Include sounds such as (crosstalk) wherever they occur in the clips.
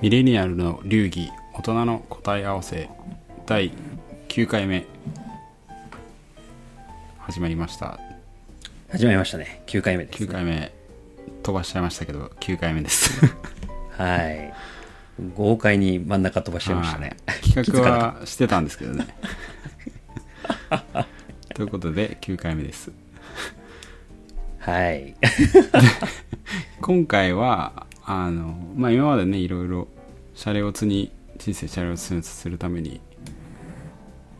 ミレニアルの流儀大人の答え合わせ第9回目。始まりました。始まりましたね。9回目です、9ね、回目。飛ばしちゃいましたけど9回目です。(laughs) はい。豪快に真ん中飛ばしちゃいましたね。企画は (laughs) してたんですけどね。(laughs) ということで9回目です。はい。今回はあのまあ今までねいろいろシャレオツに人生シャレオツにするために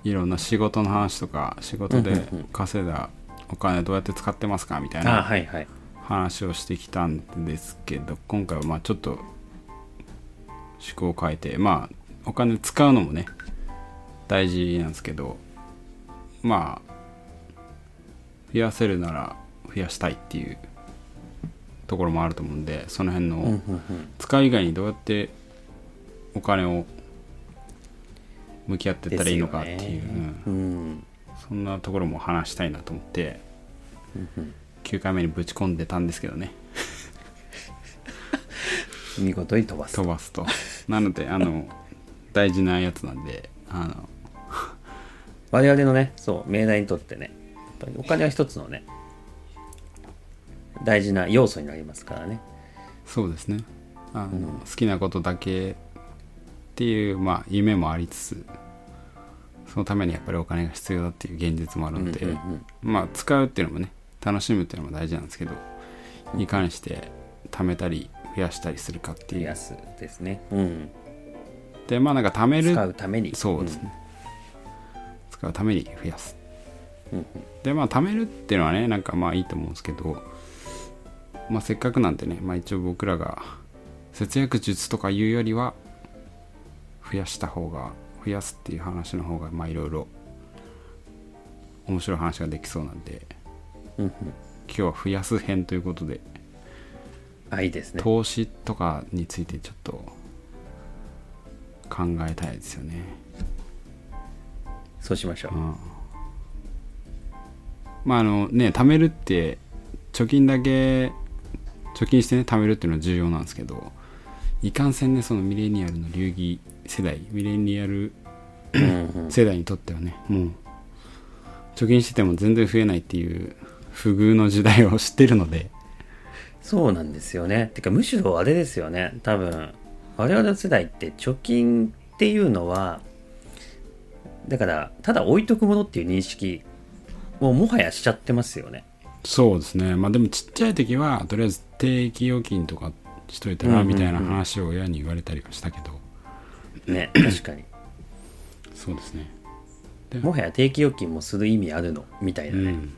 いろんな仕事の話とか仕事で稼いだお金どうやって使ってますかみたいあな話をしてきたんですけど今回はまあちょっと趣向を変えてまあお金使うのもね大事なんですけどまあ増やせるなら増やしたいっていうところもあると思うんでその辺の使う以外にどうやってお金を向き合っていったらいいのかっていう、ね。うん。うん。そんなところも話したいなと思って9回目にぶち込んでたんですけどね。(laughs) 見事に飛ばす。飛ばすと。なのであの (laughs) 大事なやつなんであの我々のねそう命題にとってねお金は一つのね大事な要素になりますからね。そうですね。あの、好きなことだけっていう、まあ、夢もありつつそのためにやっぱりお金が必要だっていう現実もあるので、うんうんうんまあ使うっていうのもね楽しむっていうのも大事なんですけどに関して貯めたり増やしたりするかっていう。増やすですね。うん。でまあなんか貯める使うために。そうですね、使うために増やす。うんうん。でまあ貯めるっていうのはねなんかまあいいと思うんですけど、まあ、せっかくなんてね、まあ、一応僕らが節約術とかいうよりは増やした方が増やすっていう話の方がまあいろいろ面白い話ができそうなんでうんうん。今日は増やす編ということであいいですね。投資とかについてちょっと考えたいですよね。そうしましょう。うん。まああのね貯めるって貯金だけ貯金してね貯めるっていうのは重要なんですけどいかんせんねそのミレニアルの流儀世代ミレニアル世代にとってはねもう貯金してても全然増えないっていう不遇の時代を知ってるのでそうなんですよね。てかむしろあれですよね。多分我々の世代って貯金っていうのはだからただ置いとくものっていう認識もうもはやしちゃってますよね。そうですね。まあでもちっちゃい時はとりあえず定期預金とかしといたらみたいな話を親に言われたりはしたけど、ね (clears throat) 確かに。そうですね。もはや定期預金もする意味あるのみたいうなね、ん。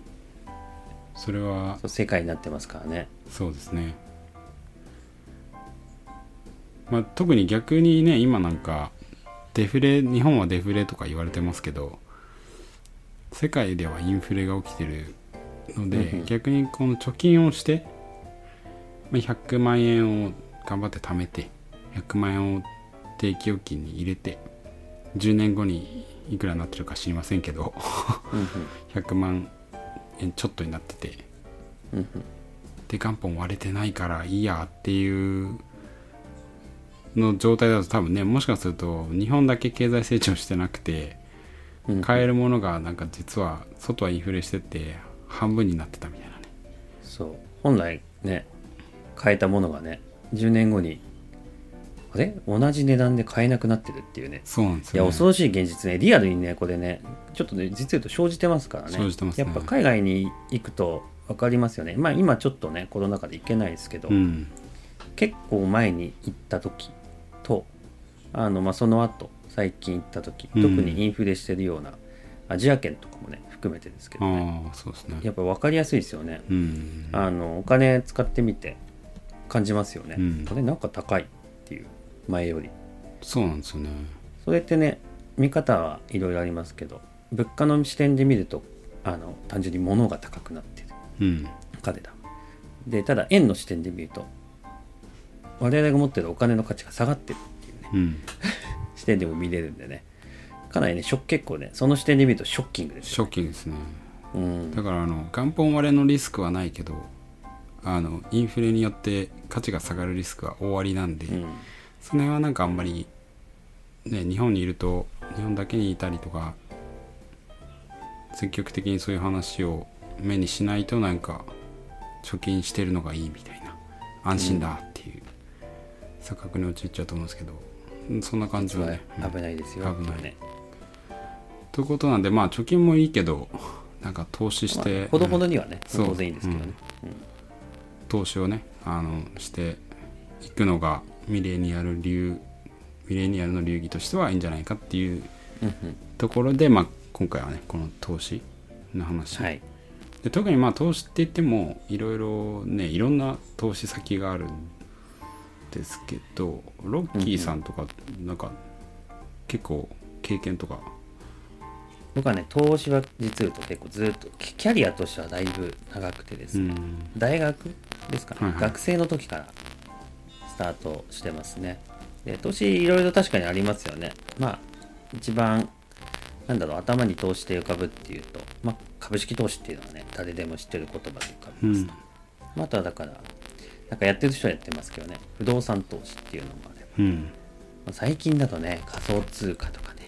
それはそう世界になってますからね。そうですね。まあ特に逆にね今なんかデフレ日本はデフレとか言われてますけど世界ではインフレが起きてるので、逆にこの貯金をして、まあ、100万円を頑張って貯めて100万円を定期預金に入れて10年後にいくらになってるか知りませんけどうん (laughs) 100万円ちょっとになっててで元本割れてないからいいやっていうの状態だと多分ねもしかすると日本だけ経済成長してなくて買えるものがなんか実は外はインフレしてて半分になってたみたいなね。そう。本来ね買えたものがね10年後にあれ？同じ値段で買えなくなってるっていうね。そうなんですいやよ、ね、恐ろしい現実ね。リアルにねこれねちょっとね実言うと生じてますからね。生じてますね。やっぱ海外に行くと分かりますよね。まあ今ちょっとねコロナ禍で行けないですけど、うん。結構前に行った時とあの、まあ、その後最近行った時うん。特にインフレしてるようなアジア圏とかもね含めてですけどね。そうですね。やっぱ分かりやすいですよね。うん。あのお金使ってみて感じますよね、うん。これなんか高いっていう前より。そうなんですよね。それってね見方はいろいろありますけど物価の視点で見るとあの単純に物が高くなってる。うん。金だ。でただ円の視点で見ると我々が持ってるお金の価値が下がってるっていうね。うん。(laughs) 視点でも見れるんでねかなりね結構ねその視点で見るとショッキングですシよ、ョッキングですね。うん、だからあの元本割れのリスクはないけどあのインフレによって価値が下がるリスクは大ありなんで、うん。その辺はなんかあんまりね日本にいると日本だけにいたりとか積極的にそういう話を目にしないとなんか貯金してるのがいいみたいな安心だっていう錯覚に陥っちゃうと思うんですけどうんそんな感じはね、うん。危ないですよ危ない。ね、ということなんでまあ貯金もいいけどなんか投資して、まあほどほどうんにはね、そう。当然いいんですけどね、投資をねあのしていくのがミレニアル流ミレニアルの流儀としてはいいんじゃないかっていううんうん。ところで、まあ、今回はねこの投資の話、はい。で特にまあ投資って言ってもいろいろねいろんな投資先があるんですけどロッキーさんとかなんか結構経験とか僕はね投資は実言うと結構ずっとキキャリアとしてはだいぶ長くてですね、うん。大学ですかね、はいはい。学生の時からスタートしてますね。で投資いろいろ確かにありますよね。まあ一番なんだろう頭に投資で浮かぶっていうと、まあ、株式投資っていうのはね誰でも知ってる言葉で浮かびますと、まああとはだからなんかやってる人はやってますけどね。不動産投資っていうのもあれば。うん。まあ最近だとね仮想通貨とかね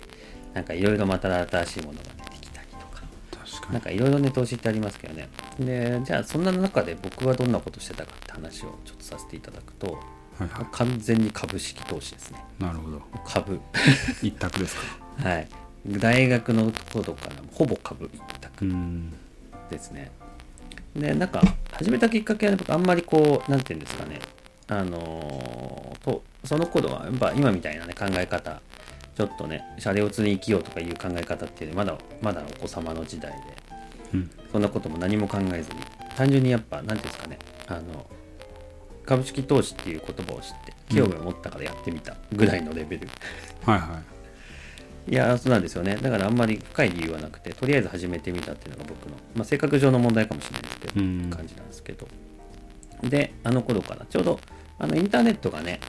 なんかいろいろまた新しいものが出てきたりとか。確かに。なんかいろいろね投資ってありますけどね。でじゃあそんな中で僕はどんなことしてたかって話をちょっとさせていただくとはいは完全に株式投資ですね。いなるほど。株。一択ですか。(laughs) はい。大学の頃からほぼ株一う択ん。ですね、でなんか始めたきっかけは僕あんまりこうなんていうんですかね。あのーとその頃はやっぱ今みたいなね考え方ちょっとねシャレオツに生きようとかいう考え方っていうのはまだまだお子様の時代で。うん。そんなことも何も考えずに単純にやっぱ何ていうんですかねあの株式投資っていう言葉を知って興味を持ったからやってみたぐらいのレベル、はいはい。やそうなんですよね。だからあんまり深い理由はなくてとりあえず始めてみたっていうのが僕の、まあ、性格上の問題かもしれないですけど、うん。感じなんですけど。であの頃からちょうどあのインターネットがね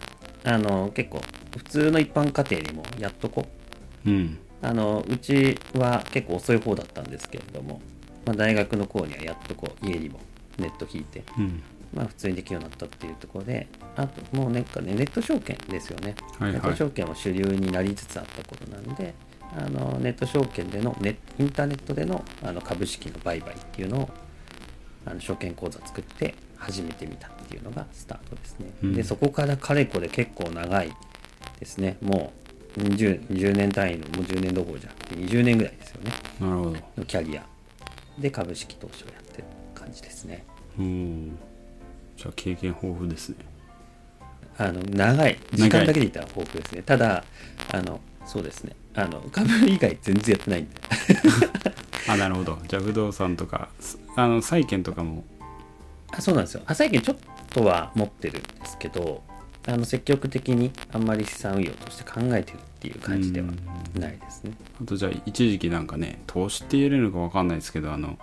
あの結構普通の一般家庭にもやっとこう。ん。あのうちは結構遅い方だったんですけれども、まあ、大学の頃にはやっとこう家にもネット引いてうん。まあ普通にできるようになったっていうところで、あともうなんかね、ネット証券ですよね。はいはい。ネット証券も主流になりつつあったことなんで、あのネット証券でのネインターネットでのあの株式の売買っていうのをあの証券口座作って始めてみたっていうのがスタートですね。うん。で、そこからかれこれ結構長いですね。もう 20, 20年単位の、もう10年どころじゃなくて20年ぐらいですよね。なるほど。のキャリア。で株式投資をやってる感じですね。うん。じゃあ経験豊富ですね。あの長い。時間だけで言ったら豊富ですね。ただあのそうですね。あの株以外全然やってないんで。(laughs) あなるほど。じゃあ不動産とかすあの債券とかも。あそうなんですよ。あ最近ちょっとは持ってるんですけどあの積極的にあんまり資産運用として考えてるっていう感じではないですね。あとじゃあ一時期なんかね投資って言えるのか分かんないですけどあの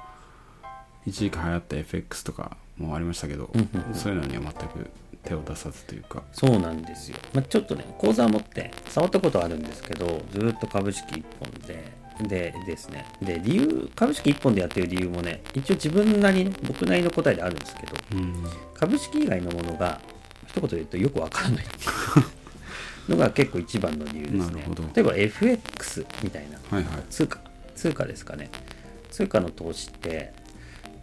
一時期流行った FX とかもありましたけど、うんうんうん。そういうのには全く手を出さずというか。そうなんですよ、まあ、ちょっとね口座を持って触ったことはあるんですけどずっと株式一本ででですね。で理由株式一本でやってる理由もね一応自分なりね僕なりの答えであるんですけどうん。株式以外のものが一言で言うとよくわからない (laughs) のが結構一番の理由ですね。例えば FX みたいなはいはい。通貨通貨ですかね。通貨の投資って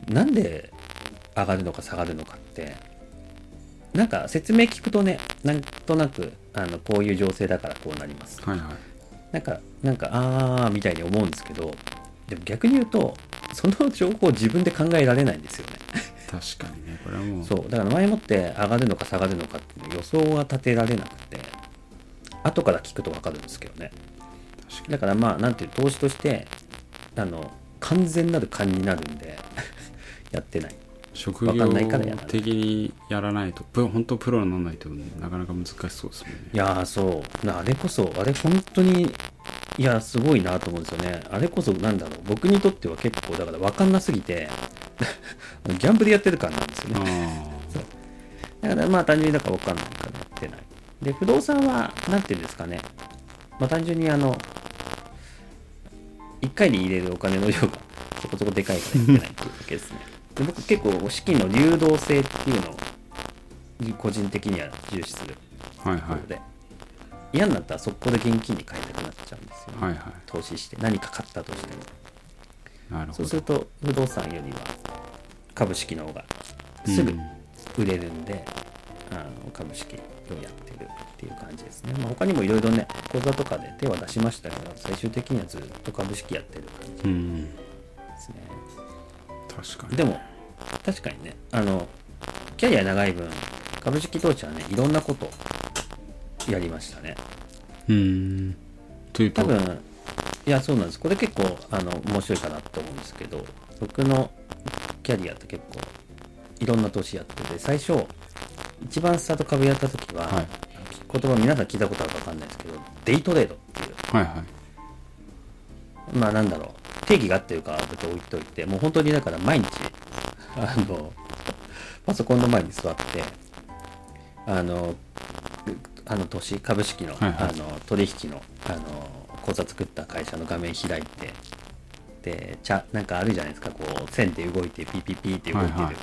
なんで上がるのか下がるのかってなんか説明聞くとねなんとなくあのこういう情勢だからこうなります。はいはいなんかなんかあーみたいに思うんですけどでも逆に言うとその情報を自分で考えられないんですよね。確かにねこれはもう。そう。だから前もって上がるのか下がるのかっていう予想が立てられなくて後から聞くと分かるんですけどね。確かだからまあなんていう投資としてあの完全なる勘になるんでやってない職わかんない業的にやらないと。プロ本当プロにならないとなかなか難しそうですもんね。いやーそう。なあれこそ。あれ本当にいやすごいなと思うんですよね。あれこそなんだろう。僕にとっては結構だから分かんなすぎて (laughs) ギャンブルやってる感なんですよね。あ (laughs) だからまあ単純にだから分かんないからやってない。で、不動産は、なんていうんですかね。まあ単純にあの、1回に入れるお金の量がそこそこでかいからやってないっていうだけですね。(laughs) で僕結構資金の流動性っていうのを個人的には重視する。あはいはい。ので、嫌になったら速攻で現金に変えたくなっちゃうんですよ。ね、はいは投資して何か買ったとしても。いなるほど。そうすると不動産よりは株式の方がすぐうん売れるんで、あの株式をやってるっていう感じですね、まあ、他にもいろいろね口座とかで手は出しましたけど最終的にはずっと株式やってる感じうん。ですね確かに。でも確かにね。あのキャリア長い分株式投資はねいろんなことやりましたね。うん。というと？多分いやそうなんです。これ結構あの面白いかなと思うんですけど僕のキャリアって結構いろんな投資やってて最初一番スタート株やった時は、はい。言葉皆さん聞いたことあるか分かんないですけどデイトレードっていう。はいはい。まあなんだろう定義が合ってるかはちょっと置いといてもう本当にだから毎日あのパソコンの前に座ってあのあの投資株式の,、はいはい。あの取引のあの口座作った会社の画面開いてでチャなんかあるじゃないですかこう線で動いてピピピって動いてる、はいはい。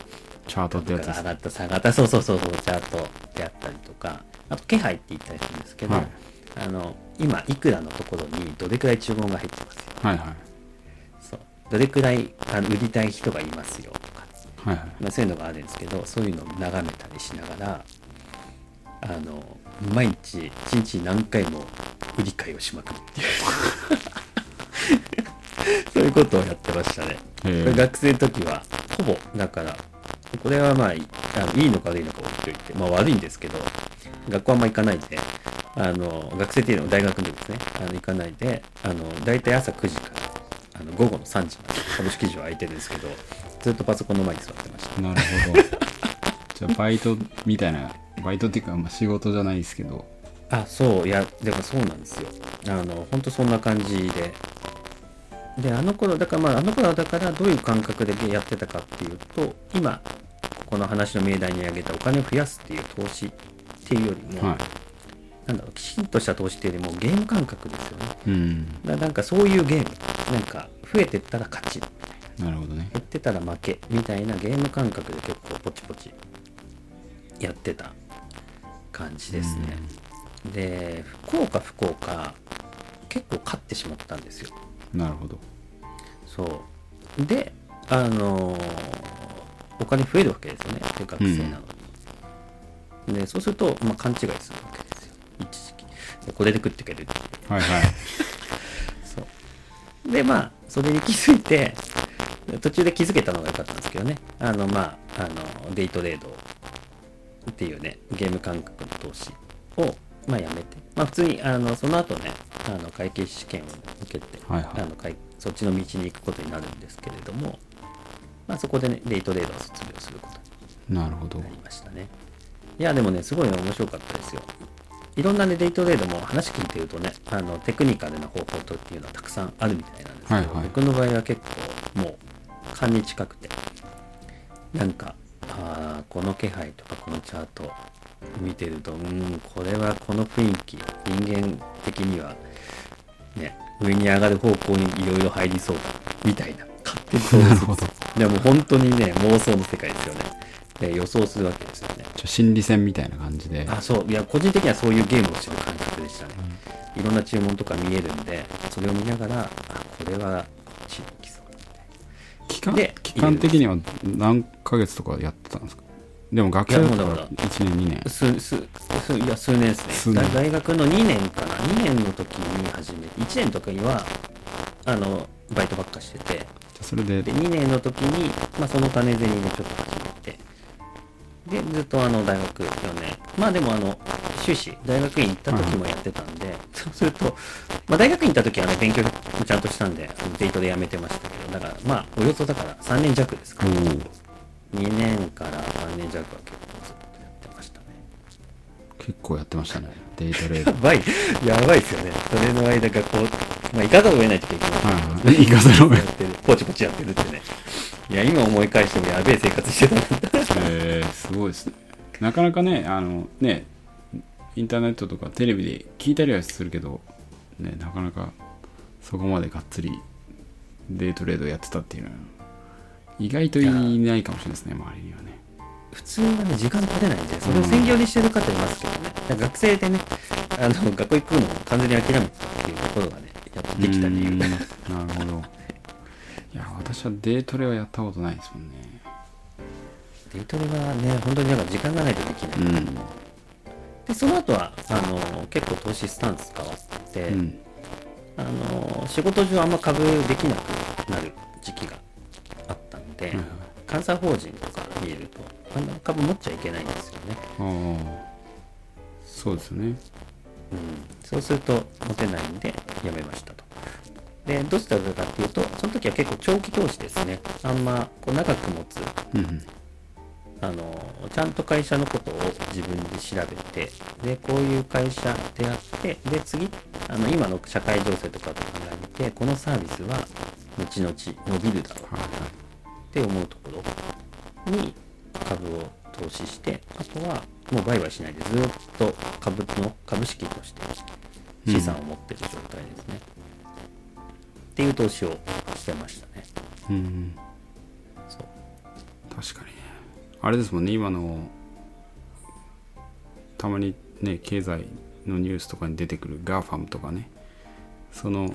チャートってやつ上がった下がったそうそうそうそうチャートであったりとかあと気配って言ったりするんですけど、はい。あの今いくらのところにどれくらい注文が入ってますよ。はいはいどれくらいあの売りたい人がいますよとか、はいはい。まあ、そういうのがあるんですけどそういうのを眺めたりしながらあの毎日一日に何回も売り買いをしまくるっていう。(laughs) そういうことをやってましたね。学生の時はほぼだからこれはまあいあのいいのか悪いのか置いといてまあ悪いんですけど学校あんま行かないであの学生っていうのは大学の時ですね。あの行かないであの大体朝9時からあの午後の3時まで株式市場空いてるんですけどずっとパソコンの前に座ってました。なるほど。(laughs) じゃあバイトみたいなバイトっていうか、まあ、仕事じゃないですけど。あそういやでもそうなんですよ。あの本当そんな感じで。であの頃だからまああの頃はだからどういう感覚でやってたかっていうと今この話の命題に挙げたお金を増やすっていう投資っていうよりも、はなんだろうきちんとした投資っていうよりもゲーム感覚ですよね。いうん。ななんかそういうゲームなんか増えてったら勝ち。なるほどね。減ってたら負けみたいなゲーム感覚で結構ポチポチやってた感じですね、で福岡福岡結構勝ってしまったんですよ。なるほど。そう。であのーお金増えるわけですよね。で学生なのに、でそうすると、まあ、勘違いするわけですよ。一時期。でこれで食っていけるってはいはいでまあそれに気づいて途中で気づけたのが良かったんですけどねあのまああのデイトレードっていうねゲーム感覚の投資をまあやめてまあ普通にあのその後ねあの会計士試験を受けて、はいはいあの会そっちの道に行くことになるんですけれどもまあそこでねデイトレードを卒業することになりましたね。いや、でもね、すごいね面白かったですよ。いろんなね、デイトレードも話聞いてるとね、あの、テクニカルな方法とっていうのはたくさんあるみたいなんですけど、はいはい。僕の場合は結構もう、勘に近くて、なんか、ああ、この気配とかこのチャート見てると、うーん、これはこの雰囲気、人間的には、ね、上に上がる方向にいろいろ入りそうだ、みたいな、勝手に想像なるほど。でも本当にね、妄想の世界ですよね。で予想するわけですよね。じゃあ心理戦みたいな感じであ、そう。いや、個人的にはそういうゲームをする感覚でしたね。いろんな注文とか見えるんで、それを見ながら、あ、これは、しきそう。期間で期間的には何ヶ月とかやってたんですか？でも学生だから1年2年数、数、数、いや、数年ですね。大大学の2年かな？2年の時に始めて、1年の時には、あの、バイトばっかしてて、それでで、2年の時に、まあ、その種銭でちょっと始めて、で、ずっとあの、大学4年。まあでもあの、修士、大学院行った時もやってたんで、(laughs) そうすると、まあ大学院行った時はね、勉強もちゃんとしたんで、あのデートで辞めてましたけど、だから、まあ、およそだから3年弱ですかおら、お2年から3年弱は結構ずっとやってましたね。結構やってましたねデイトレー (laughs) やドばい、やばいですよね。それの間がこう、まあ、行かざるを得ない時は行きますはいはい行かざるを得ないポチポチやってるってね。いや、今思い返してもやべえ生活してたな。えー、すごいですね。なかなかねあのねインターネットとかテレビで聞いたりはするけどねなかなかそこまでがっつりデイトレードやってたっていうのは意外といないかもしれないですね周りにはね。普通はね、時間取れないんで、それを専業にしてる方いますけどね。だから学生でね、あの学校行くのを完全に諦めてたっていうところがねやっぱできた理由なるほど。いや私はデートレはやったことないですもんねデートレはね本当になんか時間がないとできない、うん。でその後はあの結構投資スタンス変わって、うん。あの仕事上あんま株できなくなる時期があったんで、はいはい監査法人とか見えるとあんま株持っちゃいけないんですよね、ああ。そうですよね。うん、そうすると持てないんでやめましたと。でどうしたかっていうとその時は結構長期投資ですね。あんまこう長く持つうんうんあのちゃんと会社のことを自分で調べてでこういう会社であってで次あの今の社会情勢とかと考えてこのサービスは後々伸びるだろうって思うところに株を投資してあとはもう売買しないでずっと株の株式として資産を持ってる状態ですね、っていう投資をしてましたね。うん。そう。確かに。ねあれですもんね今のたまにね経済のニュースとかに出てくる GAFAM とかね。その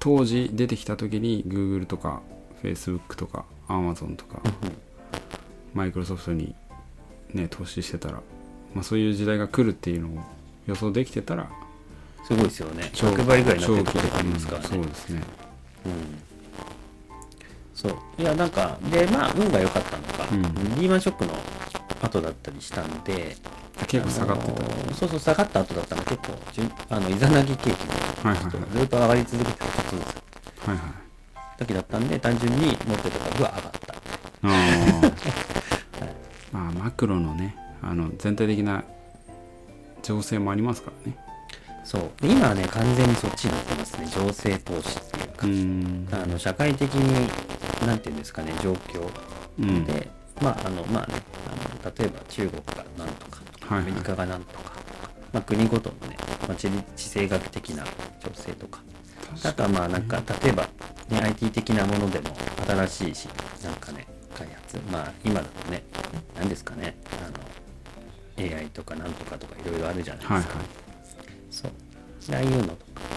当時出てきた時に Google とか Facebook とか Amazon とかマイクロソフトにね投資してたら、まあ、そういう時代が来るっていうのを予想できてたらすごいですよね。100倍ぐらいになってるとがありますからね。うんそうですね。うんそう。いやなんかでまあ運が良かったのか、うん。リーマンショックの後だったりしたんで結構下がってた、あのーそうそう下がった後だったの。結構あのイザナギ景気はいはいはい。ずっと上がり続けてたちょっとずつはいはい時だったんで単純に持ってた株は上がった。あー。(laughs) まあマクロのねあの全体的な情勢もありますからねそう。で今はね完全にそっちになってますね。情勢投資っていううか、ん。あの社会的になんていうんですかね状況。うん。で、まああのまあねあの例えば中国がなんとかアメリカがなんとか、まあ、国ごとのね、まあ、地理地政学的な情勢とか。あとはまあなんか例えば、ね、IT 的なものでも新しいしなんかね開発まあ今だとね何ですかねあの AI とかなんとかとかいろいろあるじゃないですか、はいはいそう。でああいうのとか。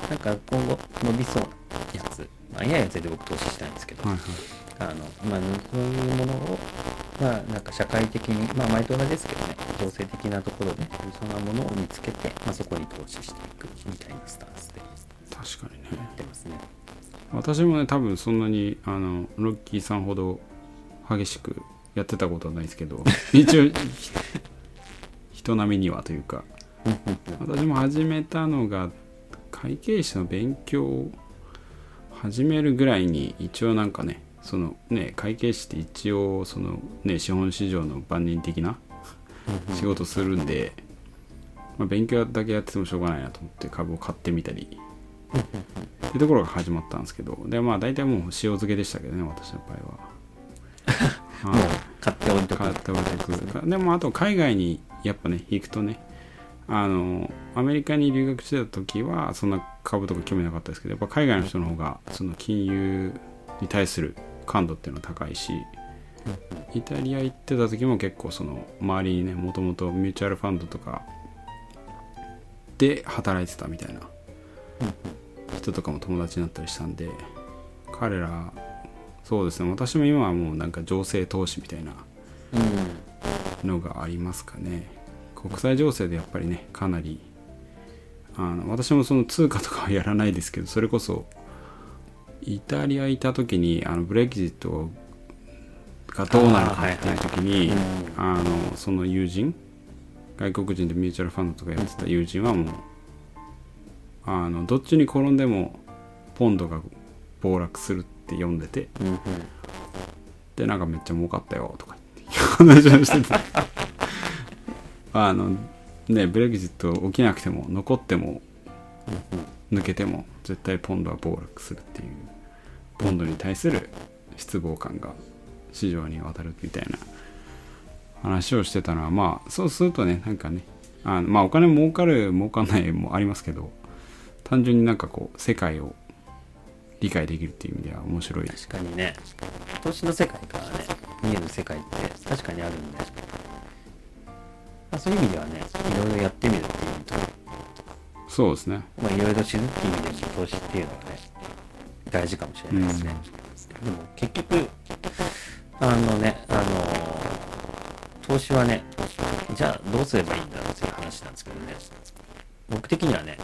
なんか今後伸びそうなやつ、まあ、AI は全然僕投資したいんですけど、はいはい。あのまあ、そういうものを、まあ、なんか社会的に、まあ、前と同じですけどね、情勢的なところで、そんなものを見つけて、まあ、そこに投資していくみたいなスタンスで。や確かにね。ってますね。私もね多分そんなにあのロッキーさんほど激しくやってたことはないですけど。(laughs) 一応ひ人並みにはというか私も始めたのが会計士の勉強を始めるぐらいに一応なんかねそのね会計士って一応そのね資本市場の万人的な仕事するんで、まあ、勉強だけやっててもしょうがないなと思って株を買ってみたりっていうところが始まったんですけどでまあ大体もう塩漬けでしたけどね私の場合は。(laughs) もうはい買っておいとく。買っておいてく。でもあと海外にやっぱね行くとねあのアメリカに留学してた時はそんな株とか興味なかったですけどやっぱ海外の人の方がその金融に対する感度っていうのは高いしイタリア行ってた時も結構その周りにねもともとミューチュアルファンドとかで働いてたみたいな人とかも友達になったりしたんで彼らそうですね私も今はもうなんか情勢投資みたいなうん。のがありますかね国際情勢でやっぱりねかなりあの私もその通貨とかはやらないですけどそれこそイタリアいた時にあのブレグジットがどうなるかっていう時にあのその友人外国人でミューチュアルファンドとかやってた友人はもうあのどっちに転んでもポンドが暴落するって読んでてうんうん。でなんかめっちゃ儲かったよとか言って話をしててあのねブレグジット起きなくても残っても抜けても絶対ポンドは暴落するっていうポンドに対する失望感が市場に渡るみたいな話をしてたのはまあそうするとねなんかねあのまあお金儲かる儲かんないもありますけど単純になんかこう世界を理解できるっていう意味では面白い。確かにね。投資の世界からね見える世界って確かにあるんで、まあ、そういう意味ではねいろいろやってみるっていうとそうですね。まあいろいろ死ぬっていう意味でも投資っていうのはね大事かもしれないですね、でも結局あのねあの投資はねじゃあどうすればいいんだっていう話なんですけどね。僕的にはね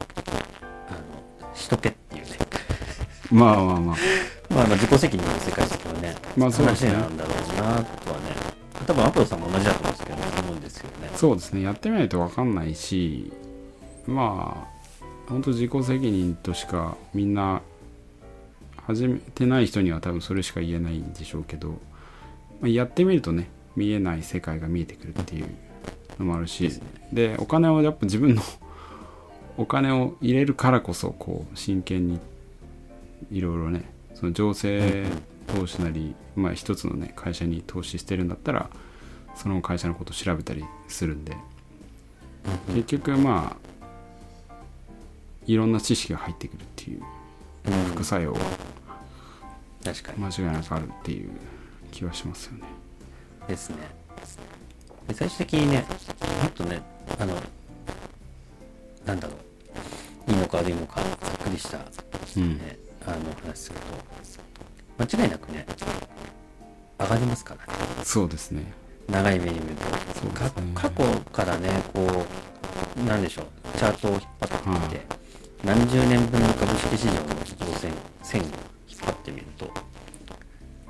あのしとけっていうね。まあまあまあ。(laughs) まあまあ自己責任の世界ですけどねまあそうですね。話なんだろうなとはね。多分アポロさんも同じだとそうですね。やってみないと分かんないしまあ本当自己責任としかみんな始めてない人には多分それしか言えないんでしょうけど、まあ、やってみるとね見えない世界が見えてくるっていうのもあるしでお金をやっぱ自分の (laughs) お金を入れるからこそこう真剣にいろいろねその情勢投資なり、まあ、一つのね会社に投資してるんだったらその会社のことを調べたりするんで。結局まあいろんな知識が入ってくるっていううん。副作用は。確かに。間違いなくあるっていう気はしますよね。ですね。で最終的にねもっとねあのなんだろう。いいのか悪いのかざっくりした、ねうん。あの話すると間違いなくね上がりますからね。そうですね。長い目に見ると、ねか過去からねこうなんでしょう。チャートを引っ張ってみて、何十年分の株式市場の動線線を引っ張ってみると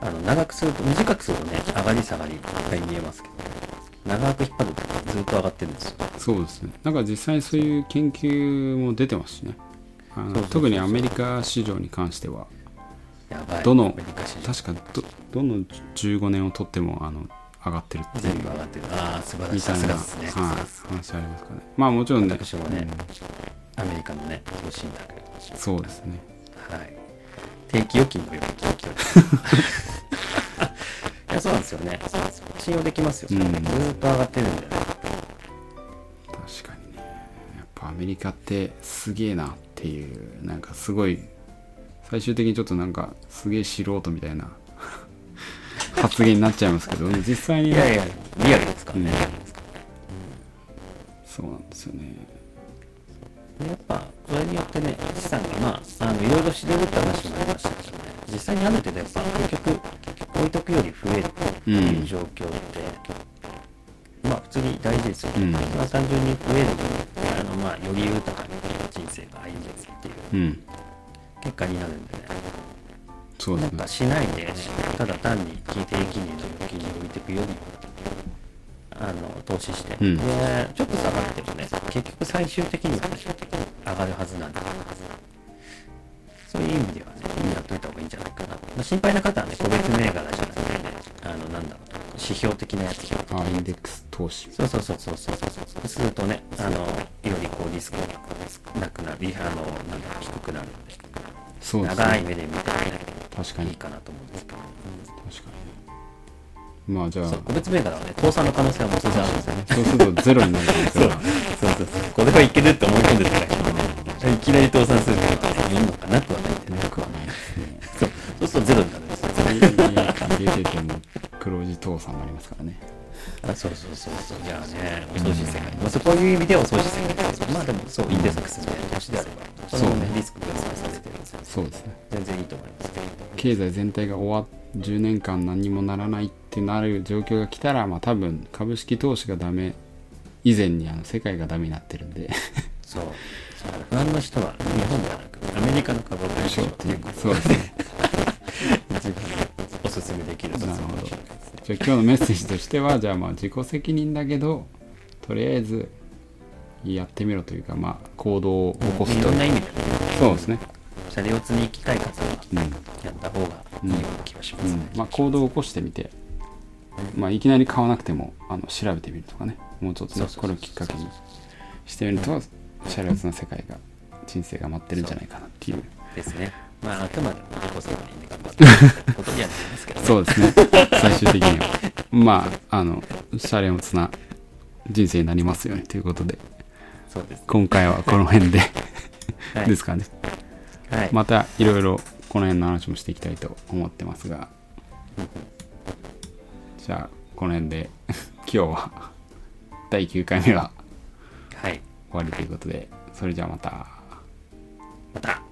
あの長くすると短くするとね上がり下がりいっぱい見えますけど長く引っ張るとずっと上がってるんですよ。そうですね。なんか実際そういう研究も出てますしね。特にアメリカ市場に関してはどの確かどどの15年をとってもあの上がってるってい全う部上がってるああ素晴らしいですね、はい、話ありますかね。まあもちろんね、私もねアメリカのね投資信託うんそうですね。はい。定期預金のような定期預金。(laughs) いや、そうなんですよね。信用できますよ。うんずーっと上がってるんでね。確かにねやっぱアメリカってすげえなっていうなんかすごい最終的にちょっとなんかすげえ素人みたいな発言になっちゃいますけど実際にね。いやいや、リアルですからね。そうなんですよね。でやっぱ、これによってね、資産がまあ、あのいろいろ知れるって話もありましたけどね、実際にある程度やっぱ、結局、置いとくより増えるっていう状況って、まあ、普通に大事ですよね。うん。まあ、単純に増える分、あのまあ、より豊かな人生が歩んでるっていううん。結果になるんでね。そうね。なんかしないでね、ただ単に定期金利の預金に置いていくよりも、あの、投資して、うん。で、ちょっと下がってもね、結局最終的に上がるはずなんで、そういう意味ではね、やっといた方がいいんじゃないかな。まあ、心配な方はね、個別銘柄じゃなくてね、あの、なんだろう、指標的なやつ。あインデックス投資。そうそうそうそうそうそうそう。するとね、あの、よりこうリスクがなくなる、あの、なんだろう、低くなるので、そうです長いね目で見てね、確かに。いいかなと思うんです。けど、確かにまあじゃあ。そう個別銘柄はね、倒産の可能性はもう全然あるんですよね。そうするとゼロになるんですから。そう。そうそう。これはいけるって思い込んでたから。ね、いきなり倒産するってことはね、世の中なくはないんでね。よくはないですね。そう、そうするとゼロになるんですよ。入れてても黒字倒産になりますからね。あそうそうそうそう。じゃあね、お掃除世界。まあ、そういう意味ではお掃除世界ですけど、まあでもそう、インデックスみたいな投資であれば、そのねそうね、リスク分散されてるんですよ。そうですね。経済全体が終わっ10年間何にもならないってなる状況が来たら、まあ、多分株式投資がダメ。以前にあの世界がダメになってるんで。そう。そう不安の人は日本ではなく、アメリカの株を買いましょうっていうことそうですね。一番おすすめできるなるほどじゃあ今日のメッセージとしてはじゃあまあ自己責任だけどとりあえずやってみろというかまあ行動を起こすいという。ろんな意味でね、そうですね車両積に行きたい方はうん、やった方がいいような気がしますね。うんまあ、行動を起こしてみて、まあ、いきなり買わなくてもあの調べてみるとかねもうちょっとねこれをきっかけにしてみるとシャレオツな世界が人生が待ってるんじゃないかなっていうですね。まあ、あくまでも自己責任で頑張ってことにはなりますけどね。そうですね最終的にはまああのシャレオツな人生になりますよねということでそうです。今回はこの辺ではい。ですかねはい。またいろいろこの辺の話もしていきたいと思ってますがじゃあこの辺で (laughs) 今日は第9回目ははい。終わりということでそれじゃあまたまた